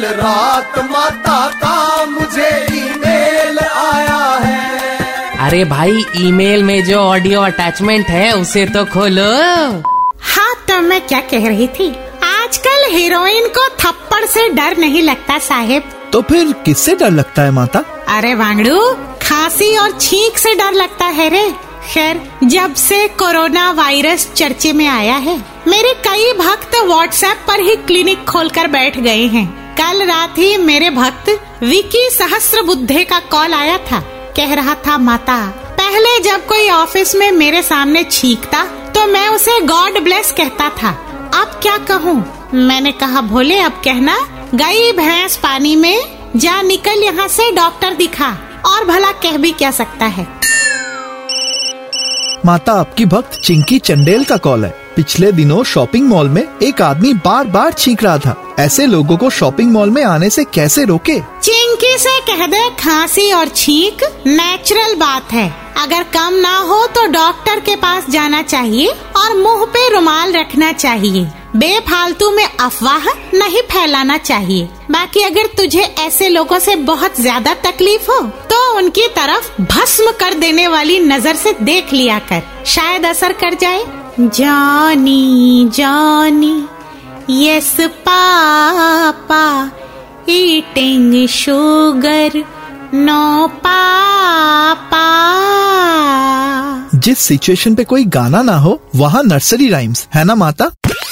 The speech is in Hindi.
कल रात माता का मुझे ईमेल आया है। अरे भाई ईमेल में जो ऑडियो अटैचमेंट है उसे तो खोलो। हाँ तो मैं क्या कह रही थी? आजकल हीरोइन को थप्पड़ से डर नहीं लगता साहेब। तो फिर किससे डर लगता है माता? अरे वांगड़ू खांसी और छींक से डर लगता है रे। खैर जब से कोरोना वायरस चर्चे में आया है मेरे कई भक्त व्हाट्सएप पर ही क्लिनिक खोलकर बैठ गए हैं। कल रात ही मेरे भक्त विकी सहस्त्र बुद्धे का कॉल आया था। कह रहा था, माता, पहले जब कोई ऑफ़िस में मेरे सामने छींकता तो मैं उसे गॉड ब्लेस कहता था। अब क्या कहूँ? मैंने कहा, भोले, अब कहना गई भैंस पानी में जा निकल यहाँ से डॉक्टर दिखा, और भला कह भी क्या सकता है? माता आपकी भक्त चिंकी चंडेल का कॉल है। पिछले दिनों शॉपिंग मॉल में एक आदमी बार बार छींक रहा था। ऐसे लोगों को शॉपिंग मॉल में आने से कैसे रोके? चिंकी से कह दे खांसी और छींक नेचुरल बात है। अगर कम ना हो तो डॉक्टर के पास जाना चाहिए और मुँह पे रुमाल रखना चाहिए। बेफालतू में अफवाह नहीं फैलाना चाहिए। बाकी अगर तुझे ऐसे लोगों से बहुत ज़्यादा तकलीफ़ हो तो उनकी तरफ़ भस्म कर देने वाली नज़र से देख लिया कर। शायद असर कर जाए। जानी जानी, yes papa, eating sugar, no papa. जिस सिचुएशन पे कोई गाना ना हो, वहाँ नर्सरी राइम्स है ना माता?